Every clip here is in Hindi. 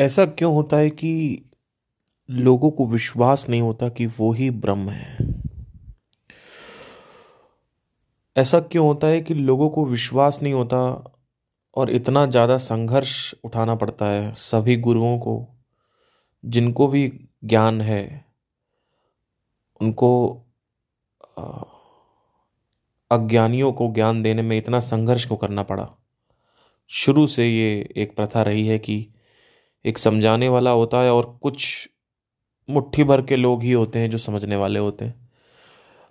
ऐसा क्यों होता है कि लोगों को विश्वास नहीं होता कि वो ही ब्रह्म है? ऐसा क्यों होता है कि लोगों को विश्वास नहीं होता और इतना ज़्यादा संघर्ष उठाना पड़ता है सभी गुरुओं को, जिनको भी ज्ञान है, उनको अज्ञानियों को ज्ञान देने में इतना संघर्ष को करना पड़ा? शुरू से ये एक प्रथा रही है कि एक समझाने वाला होता है और कुछ मुट्ठी भर के लोग ही होते हैं जो समझने वाले होते हैं।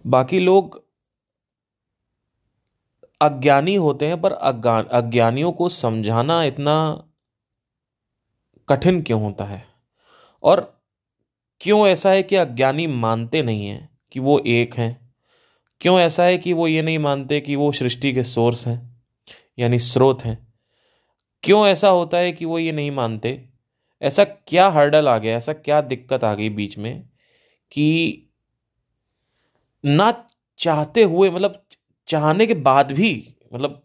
बाकी लोग अज्ञानी होते हैं, पर अज्ञानियों को समझाना इतना कठिन क्यों होता है? और क्यों ऐसा है कि अज्ञानी मानते नहीं हैं कि वो एक हैं? क्यों ऐसा है कि वो ये नहीं मानते कि वो सृष्टि के सोर्स हैं, यानी स्रोत हैं? क्यों ऐसा होता है कि वो ये नहीं मानते? ऐसा क्या हर्डल आ गया, ऐसा क्या दिक्कत आ गई बीच में कि ना चाहते हुए मतलब चाहने के बाद भी मतलब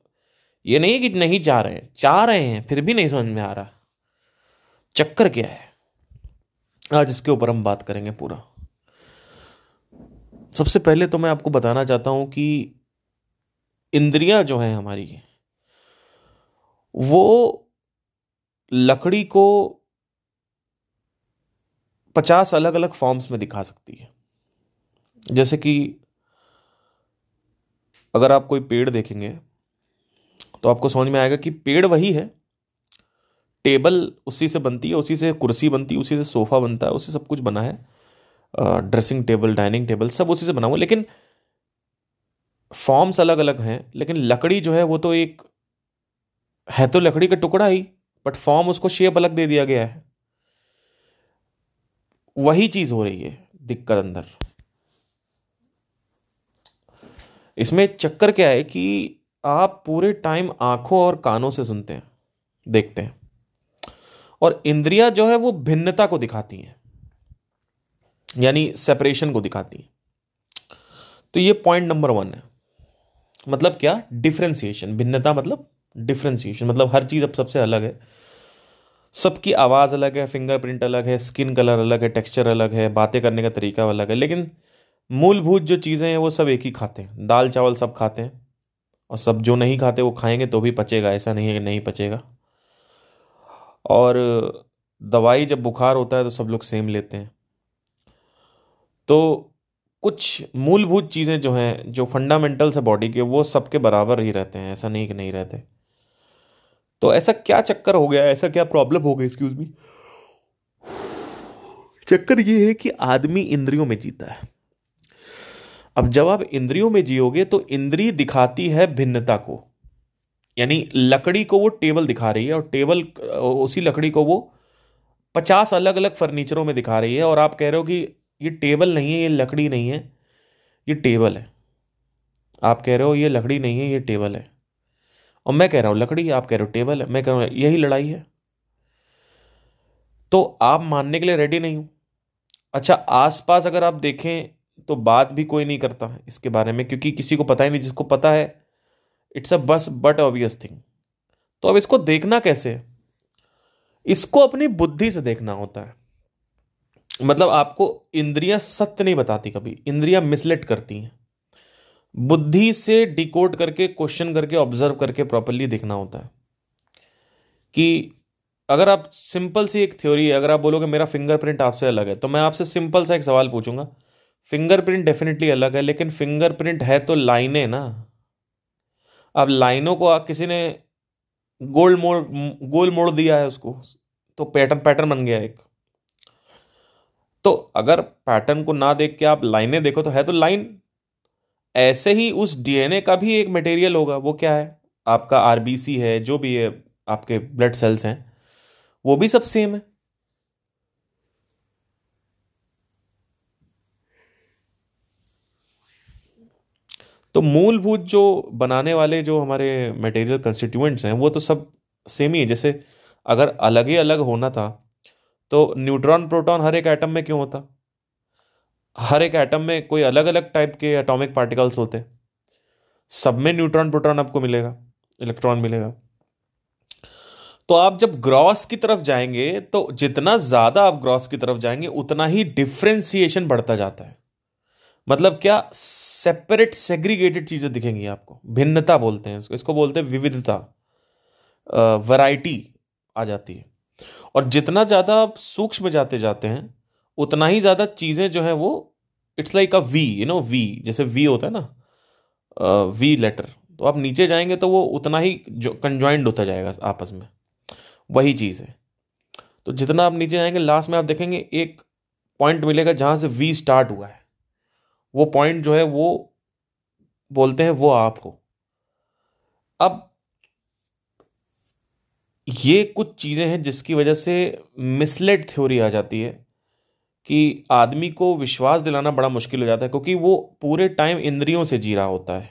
ये नहीं कि नहीं चाह रहे हैं, चाह रहे हैं, फिर भी नहीं समझ में आ रहा। चक्कर क्या है? आज इसके ऊपर हम बात करेंगे पूरा। सबसे पहले तो मैं आपको बताना चाहता हूँ कि इंद्रियाँ जो हैं हमारी, वो लकड़ी को पचास अलग अलग फॉर्म्स में दिखा सकती है। जैसे कि अगर आप कोई पेड़ देखेंगे तो आपको समझ में आएगा कि पेड़ वही है। टेबल उसी से बनती है, उसी से कुर्सी बनती है, उसी से सोफा बनता है, उसी सब कुछ बना है। ड्रेसिंग टेबल डाइनिंग टेबल सब उसी से बना हुआ लेकिन फॉर्म्स अलग अलग हैं, लेकिन लकड़ी जो है, वो तो एक है तो लकड़ी का टुकड़ा ही बट फॉर्म उसको शेप अलग दे दिया गया है। वही चीज़ हो रही है, दिक्कत अंदर। इसमें चक्कर क्या है कि आप पूरे टाइम आँखों और कानों से सुनते हैं, देखते हैं। और इंद्रियाँ जो है वो भिन्नता को दिखाती हैं, यानी सेपरेशन को दिखाती हैं। तो ये पॉइंट नंबर वन है। मतलब क्या? डिफ्रेंसिएशन भिन्नता मतलब डिफ्रेंसिएशन मतलब हर चीज़ अब सबसे अलग है। सबकी आवाज़ अलग है फिंगरप्रिंट अलग है स्किन कलर अलग है टेक्सचर अलग है, बातें करने का तरीका अलग है, लेकिन मूलभूत जो चीज़ें हैं वो सब एक ही खाते हैं। दाल चावल सब खाते हैं और सब जो नहीं खाते वो खाएँगे तो भी पचेगा, ऐसा नहीं है कि नहीं पचेगा। और दवाई जब बुखार होता है तो सब लोग सेम लेते हैं। तो कुछ मूलभूत चीज़ें जो हैं, जो फंडामेंटल्स है बॉडी के, वो सबके बराबर ही रहते हैं, ऐसा नहीं कि नहीं रहते। तो ऐसा क्या चक्कर हो गया? ऐसा क्या प्रॉब्लम हो गई? एक्सक्यूज मी चक्कर ये है कि आदमी इंद्रियों में जीता है। अब जब आप इंद्रियों में जियोगे तो इंद्री दिखाती है भिन्नता को। यानी लकड़ी को वो टेबल दिखा रही है और टेबल, उसी लकड़ी को वो पचास अलग अलग फर्नीचरों में दिखा रही है और आप कह रहे हो कि ये टेबल नहीं है, ये लकड़ी नहीं है, ये टेबल है। आप कह रहे हो ये लकड़ी नहीं है, ये टेबल है। और मैं कह रहा हूँ, लकड़ी आप कह रहे हो टेबल है, मैं कह रहा हूँ, यही लड़ाई है। तो आप मानने के लिए रेडी नहीं हूँ। अच्छा आसपास अगर आप देखें तो बात भी कोई नहीं करता इसके बारे में, क्योंकि किसी को पता ही नहीं, जिसको पता है इट्स अ बस बट ऑब्वियस थिंग तो अब इसको देखना कैसे इसको अपनी बुद्धि से देखना होता है। मतलब आपको इंद्रियाँ सत्य नहीं बताती कभी, इंद्रियाँ मिसलेट करती हैं। बुद्धि से डिकोड करके क्वेश्चन करके ऑब्ज़र्व करके प्रॉपरली देखना होता है। कि अगर आप सिंपल सी एक थ्योरी है अगर आप बोलोगे मेरा फिंगरप्रिंट आपसे अलग है तो मैं आपसे सिंपल सा एक सवाल पूछूँगा। फिंगरप्रिंट डेफिनेटली अलग है, लेकिन फिंगरप्रिंट है तो लाइनें ना। अब लाइनों को किसी ने गोल मोड़ गोल मोड़ दिया है उसको तो पैटर्न पैटर्न बन गया एक। तो अगर पैटर्न को ना देख के आप लाइनें देखो तो है तो लाइन ऐसे ही उस डीएनए का भी एक मटेरियल होगा। वो क्या है? आपका आरबीसी है, जो भी है, आपके ब्लड सेल्स हैं, वो भी सब सेम है। तो मूलभूत जो बनाने वाले जो हमारे मटेरियल कंस्टिट्यूएंट्स हैं, वो तो सब सेम ही है। जैसे अगर अलग ही अलग होना था तो न्यूट्रॉन प्रोटॉन हर एक एटम में क्यों होता? हर एक एटम में कोई अलग अलग टाइप के एटॉमिक पार्टिकल्स होते सब में न्यूट्रॉन प्रोटॉन आपको मिलेगा इलेक्ट्रॉन मिलेगा। तो आप जब ग्रॉस की तरफ़ जाएँगे तो जितना ज़्यादा आप ग्रॉस की तरफ़ जाएँगे, उतना ही डिफ्रेंसिएशन बढ़ता जाता है। मतलब क्या? सेपरेट सेग्रीगेटेड चीज़ें दिखेंगी आपको। भिन्नता बोलते हैं इसको। इसको बोलते हैं विविधता। वैरायटी आ जाती है। और जितना ज़्यादा आप सूक्ष्म जाते जाते हैं उतना ही ज़्यादा चीज़ें जो है वो it's like a V you know V जैसे वी होता है ना वी लेटर तो आप नीचे जाएँगे तो वो उतना ही जो कंज्वाइंड होता जाएगा आपस में। वही चीज़ है। तो जितना आप नीचे जाएँगे लास्ट में आप देखेंगे, एक पॉइंट मिलेगा जहाँ से वी स्टार्ट हुआ है। वो पॉइंट जो है, वो बोलते हैं वो आप हो अब, ये कुछ चीज़ें हैं जिसकी वजह से मिसलेड थ्योरी आ जाती है। कि आदमी को विश्वास दिलाना बड़ा मुश्किल हो जाता है, क्योंकि वो पूरे टाइम इंद्रियों से जी रहा होता है।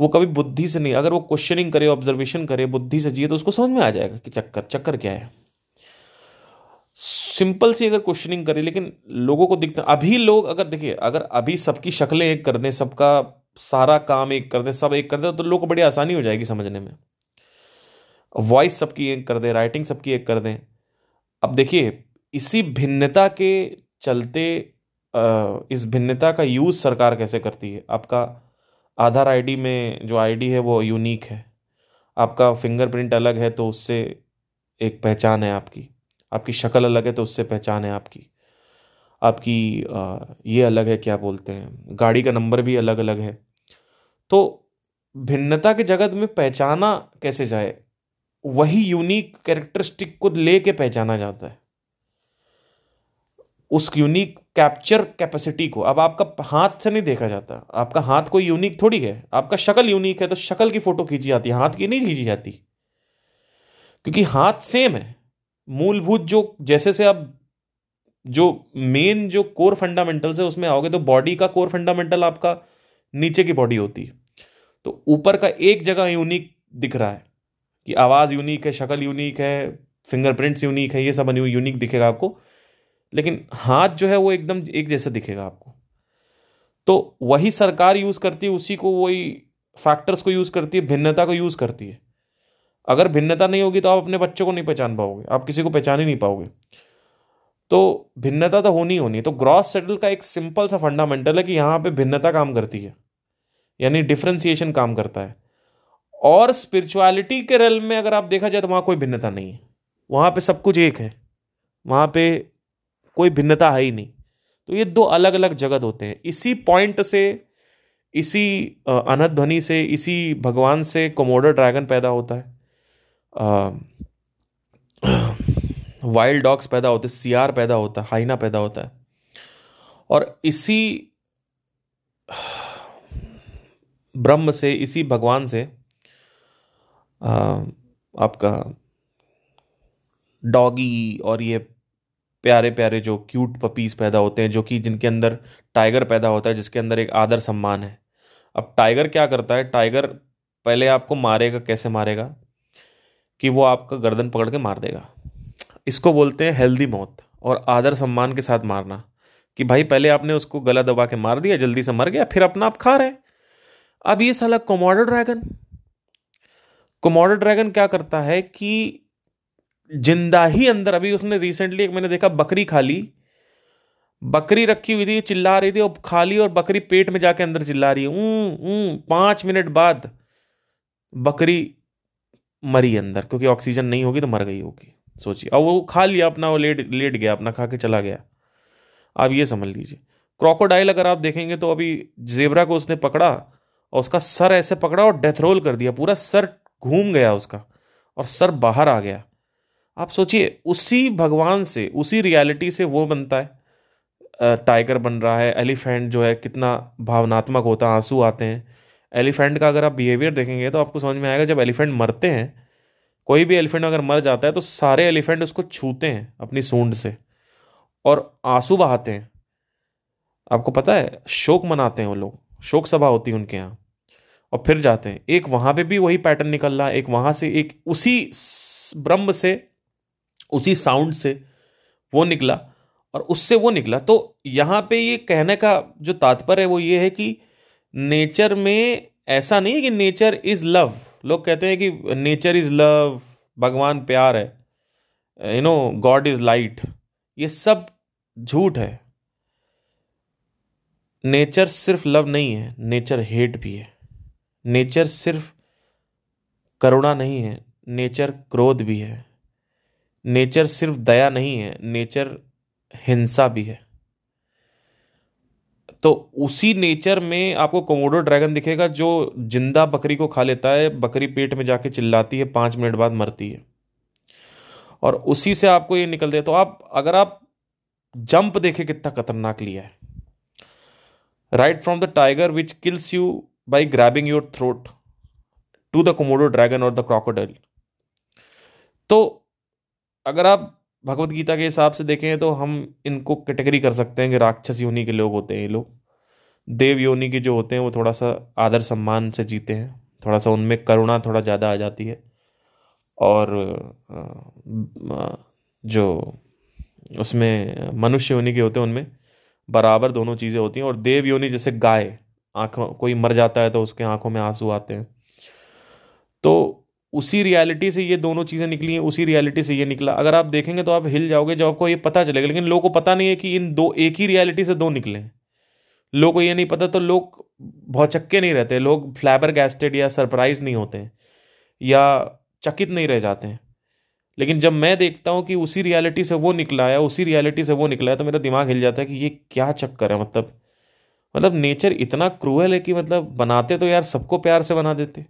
वो कभी बुद्धि से नहीं, अगर वो क्वेश्चनिंग करे ऑब्जर्वेशन करे, बुद्धि से जिए तो उसको समझ में आ जाएगा कि चक्कर चक्कर क्या है। सिंपल सी अगर क्वेश्चनिंग करे, लेकिन लोगों को दिखता, अभी लोग अगर देखिए, अगर अभी सबकी शक्लें एक कर दें, सबका सारा काम एक कर दें, सब एक कर दें तो लोग को बड़ी आसानी हो जाएगी समझने में। वॉइस सबकी एक कर दें राइटिंग सबकी एक कर दें। अब देखिए इसी भिन्नता के चलते इस भिन्नता का यूज़ सरकार कैसे करती है? आपका आधार आईडी में जो आईडी है वो यूनिक है। आपका फिंगरप्रिंट अलग है तो उससे एक पहचान है आपकी। आपकी शक्ल अलग है तो उससे पहचान है आपकी। आपकी ये अलग है क्या बोलते हैं? गाड़ी का नंबर भी अलग अलग है। तो भिन्नता के जगत में पहचाना कैसे जाए? वही यूनिक कैरेक्टरिस्टिक को लेके पहचाना जाता है। उस यूनिक कैप्चर कैपेसिटी को। अब आपका हाथ से नहीं देखा जाता। आपका हाथ कोई यूनिक थोड़ी है। आपका शक्ल यूनिक है तो शक्ल की फ़ोटो खींची जाती है। हाथ की नहीं खींची जाती। क्योंकि हाथ सेम है। मूलभूत जो, जैसे से आप जो मेन जो कोर फंडामेंटल्स है उसमें आओगे तो बॉडी का कोर फंडामेंटल आपका नीचे की बॉडी होती है। तो ऊपर का एक जगह यूनिक दिख रहा है कि आवाज़ यूनिक है, शक्ल यूनिक है फिंगरप्रिंट्स यूनिक है, ये सब यूनिक दिखेगा आपको। लेकिन हाथ जो है वो एकदम एक जैसा दिखेगा आपको। तो वही सरकार यूज़ करती है, उसी को वही फैक्टर्स को यूज़ करती है, भिन्नता को यूज़ करती है। अगर भिन्नता नहीं होगी तो आप अपने बच्चों को नहीं पहचान पाओगे, आप किसी को पहचान ही नहीं पाओगे। तो भिन्नता तो होनी होनी तो ग्रॉस सेटल का एक सिंपल सा फंडामेंटल है कि यहाँ पे भिन्नता काम करती है, यानी डिफ्रेंसिएशन काम करता है। और स्पिरिचुअलिटी के रेल में अगर आप देखा जाए तो वहाँ कोई भिन्नता नहीं है। वहाँ पे सब कुछ एक है। वहाँ पे कोई भिन्नता है ही नहीं। तो ये दो अलग अलग जगत होते हैं। इसी पॉइंट से इसी अनहद ध्वनि से इसी भगवान से कोमोडो ड्रैगन पैदा होता है। वाइल्ड डॉग्स पैदा होते सियार पैदा होता है हाइना पैदा होता है। और इसी ब्रह्म से इसी भगवान से आ, आपका डॉगी और ये प्यारे प्यारे जो क्यूट पपीज पैदा होते हैं, जो कि जिनके अंदर टाइगर पैदा होता है, जिसके अंदर एक आदर सम्मान है। अब टाइगर क्या करता है? टाइगर पहले आपको मारेगा, कैसे मारेगा? कि वो आपका गर्दन पकड़ के मार देगा। इसको बोलते हैं हेल्दी मौत और आदर सम्मान के साथ मारना। कि भाई, पहले आपने उसको गला दबा के मार दिया, जल्दी से मर गया, फिर अपना आप खा रहे हैं। अब ये साला कोमोडो ड्रैगन कोमोडो ड्रैगन क्या करता है कि ज़िंदा ही अंदर, अभी उसने रिसेंटली एक मैंने देखा, बकरी खा ली। बकरी रखी हुई थी, चिल्ला रही थी, और खा ली, और बकरी पेट में जाके अंदर चिल्ला रही है। ऊँ पाँच मिनट बाद बकरी मरी अंदर, क्योंकि ऑक्सीजन नहीं होगी तो मर गई होगी। सोचिए। और वो खा लिया अपना, वो लेट लेट गया अपना, खा के चला गया। आप ये समझ लीजिए। क्रोकोडाइल अगर आप देखेंगे तो अभी जेबरा को उसने पकड़ा, और उसका सर ऐसे पकड़ा, और डेथ रोल कर दिया। पूरा सर घूम गया उसका, और सर बाहर आ गया। आप सोचिए, उसी भगवान से, उसी रियलिटी से वो बनता है। टाइगर बन रहा है एलिफेंट जो है, कितना भावनात्मक होता है, आँसू आते हैं। एलिफेंट का अगर आप बिहेवियर देखेंगे तो आपको समझ में आएगा, जब एलिफेंट मरते हैं, कोई भी एलिफेंट अगर मर जाता है तो सारे एलिफेंट उसको छूते हैं अपनी सूंड से और आँसू बहाते हैं। आपको पता है, शोक मनाते हैं वो लोग, शोक सभा होती है उनके यहाँ और फिर जाते हैं। एक वहाँ पे भी वही पैटर्न निकल रहा है, एक वहाँ से एक उसी ब्रह्म से उसी साउंड से वो निकला और उससे वो निकला। तो यहाँ पे ये कहने का जो तात्पर्य है वो ये है कि नेचर में ऐसा नहीं है कि नेचर इज़ लव। लोग कहते हैं कि नेचर इज़ लव, भगवान प्यार है you know God is light ये सब झूठ है। नेचर सिर्फ़ लव नहीं है, नेचर हेट भी है। नेचर सिर्फ़ करुणा नहीं है, नेचर क्रोध भी है। नेचर सिर्फ़ दया नहीं है, नेचर हिंसा भी है। तो उसी नेचर में आपको कोमोडो ड्रैगन दिखेगा जो ज़िंदा बकरी को खा लेता है, बकरी पेट में जाके चिल्लाती है, पाँच मिनट बाद मरती है। और उसी से आपको ये निकल दे तो आप, अगर आप जंप देखे कितना खतरनाक लिया है। Right from the tiger which kills you by grabbing your throat to the Komodo dragon और द क्रोकोडाइल तो अगर आप भगवत गीता के हिसाब से देखें तो हम इनको कैटेगरी कर सकते हैं कि राक्षस योनि के लोग होते हैं ये लोग। देव योनि के जो होते हैं वो थोड़ा सा आदर सम्मान से जीते हैं। थोड़ा सा उनमें करुणा थोड़ा ज़्यादा आ जाती है। और जो उसमें मनुष्य योनि के होते हैं उनमें बराबर दोनों चीज़ें होती हैं। और देव योनि जैसे गाय, आँखों, कोई मर जाता है तो उसके आँखों में आँसू आते हैं। तो उसी रियलिटी से ये दोनों चीज़ें निकली हैं, उसी रियलिटी से ये निकला। अगर आप देखेंगे तो आप हिल जाओगे जब आपको ये पता चलेगा। लेकिन लोगों को पता नहीं है कि इन दो, एक ही रियलिटी से दो निकले हैं। लोगों को ये नहीं पता तो लोग बहुत चक्के नहीं रहते। लोग फ्लैबर गैस्टेड या सरप्राइज़ नहीं होते हैं, या चकित नहीं रह जाते लेकिन जब मैं देखता हूँ कि उसी रियलिटी से वो निकला है, उसी रियलिटी से वो निकला है तो मेरा दिमाग हिल जाता है कि ये क्या चक्कर है मतलब मतलब नेचर इतना क्रूअल है कि मतलब बनाते तो यार सबको प्यार से बना देते।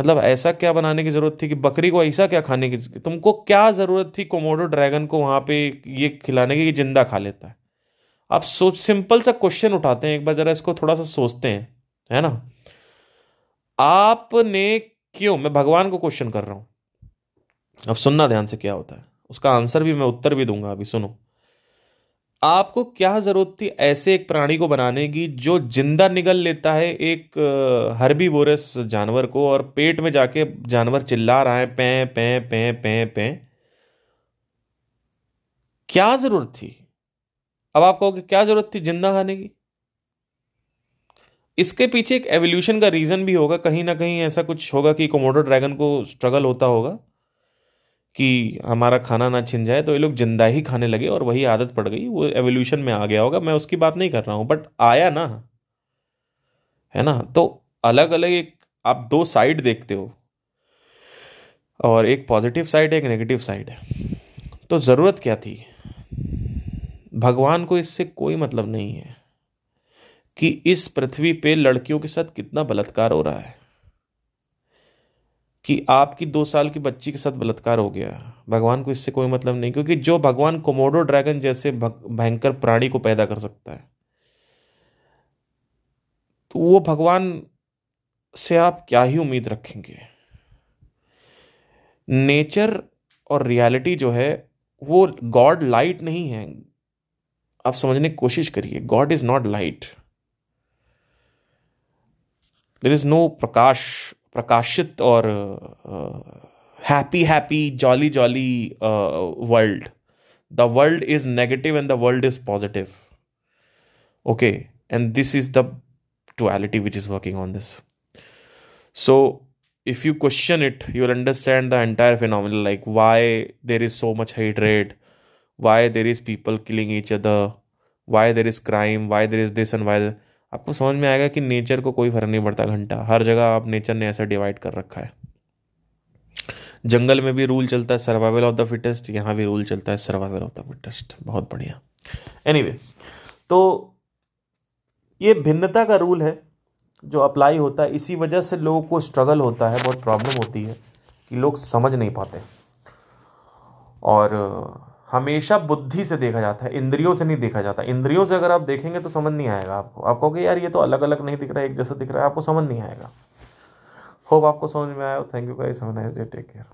मतलब ऐसा क्या बनाने की ज़रूरत थी कि बकरी को ऐसा क्या खाने की तुमको क्या ज़रूरत थी कोमोडो ड्रैगन को वहाँ पे ये खिलाने की ज़िंदा खा लेता है? आप सोच, सिंपल सा क्वेश्चन उठाते हैं, एक बार जरा इसको थोड़ा सा सोचते हैं, है ना? आपने क्यों, मैं भगवान को क्वेश्चन कर रहा हूँ। अब सुनना ध्यान से क्या होता है। उसका आंसर भी, मैं उत्तर भी दूँगा, अभी सुनो। आपको क्या ज़रूरत थी ऐसे एक प्राणी को बनाने की जो ज़िंदा निगल लेता है एक हर्बी बोरस जानवर को और पेट में जाके जानवर चिल्ला रहा है, पै पै पै पै पै? क्या ज़रूरत थी? अब आप कहोगे क्या ज़रूरत थी ज़िंदा खाने की? इसके पीछे एक एवोल्यूशन का रीजन भी होगा, कहीं ना कहीं ऐसा कुछ होगा कि कोमोडो ड्रैगन को स्ट्रगल होता होगा। कि हमारा खाना ना छिन जाए तो ये लोग ज़िंदा ही खाने लगे और वही आदत पड़ गई। वो एवोल्यूशन में आ गया होगा। मैं उसकी बात नहीं कर रहा हूँ बट आया ना, है ना? तो अलग अलग एक, आप दो साइड देखते हो, और एक पॉजिटिव साइड है एक नेगेटिव साइड है। तो ज़रूरत क्या थी? भगवान को इससे कोई मतलब नहीं है कि इस पृथ्वी पे लड़कियों के साथ कितना बलात्कार हो रहा है। कि आपकी दो साल की बच्ची के साथ बलात्कार हो गया। भगवान को इससे कोई मतलब नहीं, क्योंकि जो भगवान कोमोडो ड्रैगन जैसे भयंकर प्राणी को पैदा कर सकता है तो वो भगवान से आप क्या ही उम्मीद रखेंगे? नेचर और रियलिटी जो है, वो गॉड लाइट नहीं है। आप समझने की कोशिश करिए, God is not light. There is no prakash prakashit or happy happy jolly jolly world. The world is negative and the world is positive. Okay and this is the duality which is working on this. So if you question it you'll understand the entire phenomenon like why there is so much hatred why there is people killing each other why there is crime why there is this and why आपको समझ में आएगा कि नेचर को कोई फ़र्क नहीं पड़ता घंटा। हर जगह आप नेचर ने ऐसा डिवाइड कर रखा है। जंगल में भी रूल चलता है सर्वाइवल ऑफ़ द फिटेस्ट यहाँ भी रूल चलता है सर्वाइवल ऑफ़ द फिटेस्ट बहुत बढ़िया। एनीवे anyway, तो ये भिन्नता का रूल है जो अप्लाई होता है। इसी वजह से लोगों को स्ट्रगल होता है बहुत प्रॉब्लम होती है कि लोग समझ नहीं पाते। और हमेशा बुद्धि से देखा जाता है, इंद्रियों से नहीं देखा जाता। इंद्रियों से अगर आप देखेंगे तो समझ नहीं आएगा आपको। आप कहोगे, यार, ये तो अलग अलग नहीं दिख रहा है, एक जैसा दिख रहा है। आपको समझ नहीं आएगा। होप आपको समझ में आया। Thank you guys have nice day take care